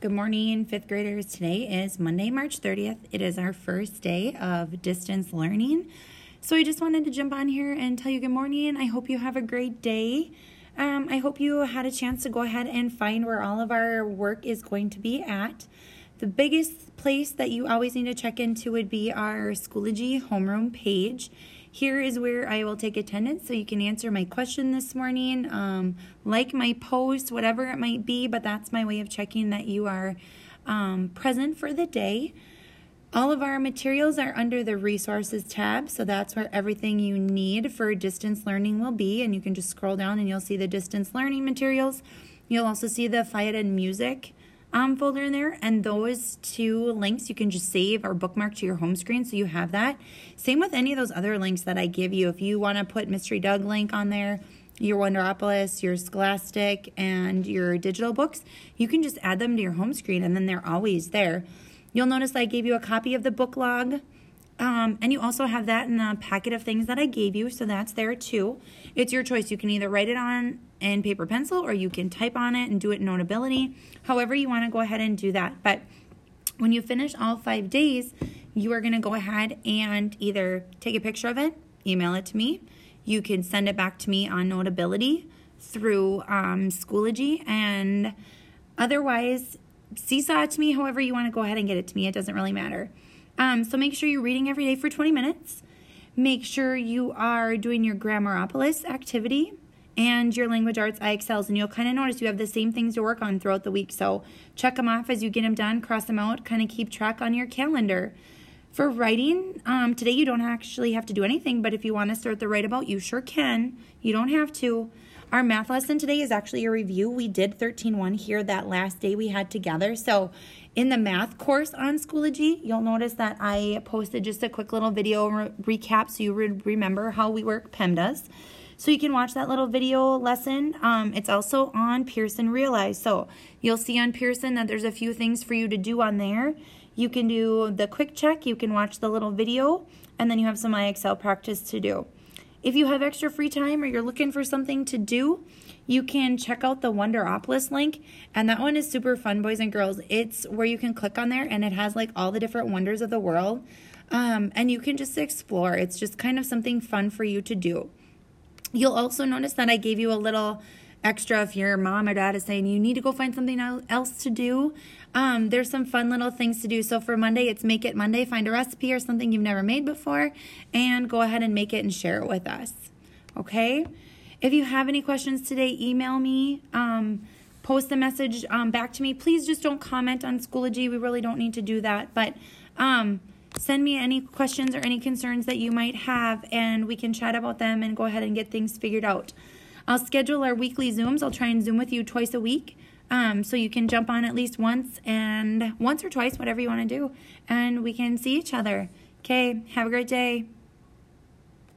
Good morning, fifth graders. Today is Monday, March 30th. It is our first day of distance learning. So I just wanted to jump on here and tell you good morning. I hope you have a great day. Um, I hope you had a chance to go ahead and find where all of our work is going to be at. The biggest place that you always need to check into would be our Schoology homeroom page. Here is where I will take attendance so you can answer my question this morning, um, like my post, whatever it might be, but that's my way of checking that you are um, present for the day. All of our materials are under the resources tab, so that's where everything you need for distance learning will be. And you can just scroll down and you'll see the distance learning materials. You'll also see the and Music um, folder in there. And those two links you can just save or bookmark to your home screen so you have that. Same with any of those other links that I give you. If you want to put Mystery Doug link on there, your Wonderopolis, your Scholastic, and your digital books, you can just add them to your home screen and then they're always there. You'll notice I gave you a copy of the book log. Um, and you also have that in the packet of things that I gave you, so that's there too. It's your choice. You can either write it on in paper pencil or you can type on it and do it in Notability. However, you want to go ahead and do that. But when you finish all five days, you are going to go ahead and either take a picture of it, email it to me. You can send it back to me on Notability through um, Schoology, and otherwise, seesaw it to me however you want to go ahead and get it to me. It doesn't really matter. Um, so make sure you're reading every day for 20 minutes. Make sure you are doing your Grammaropolis activity and your language arts IXLs, and you'll kind of notice you have the same things to work on throughout the week. So check them off as you get them done, cross them out, kind of keep track on your calendar. For writing, um, today you don't actually have to do anything, but if you want to start the write about, you sure can. You don't have to. Our math lesson today is actually a review. We did 13.1 here that last day we had together. So in the math course on Schoology, you'll notice that I posted just a quick little video re recap so you would remember how we work PEMDAS. So you can watch that little video lesson. Um, it's also on Pearson Realize. So you'll see on Pearson that there's a few things for you to do on there. You can do the quick check, you can watch the little video, and then you have some IXL practice to do. If you have extra free time or you're looking for something to do, you can check out the Wonderopolis link. And that one is super fun, boys and girls. It's where you can click on there and it has like all the different wonders of the world. Um, and you can just explore. It's just kind of something fun for you to do. You'll also notice that I gave you a little extra if your mom or dad is saying you need to go find something else to do. Um, there's some fun little things to do. So for Monday, it's Make It Monday. Find a recipe or something you've never made before and go ahead and make it and share it with us. Okay? If you have any questions today, email me. Um, post the message um, back to me. Please just don't comment on Schoology. We really don't need to do that. But um, Send me any questions or any concerns that you might have, and we can chat about them and go ahead and get things figured out. I'll schedule our weekly Zooms. I'll try and Zoom with you twice a week. Um, so you can jump on at least once and once or twice, whatever you want to do, and we can see each other. Okay, have a great day.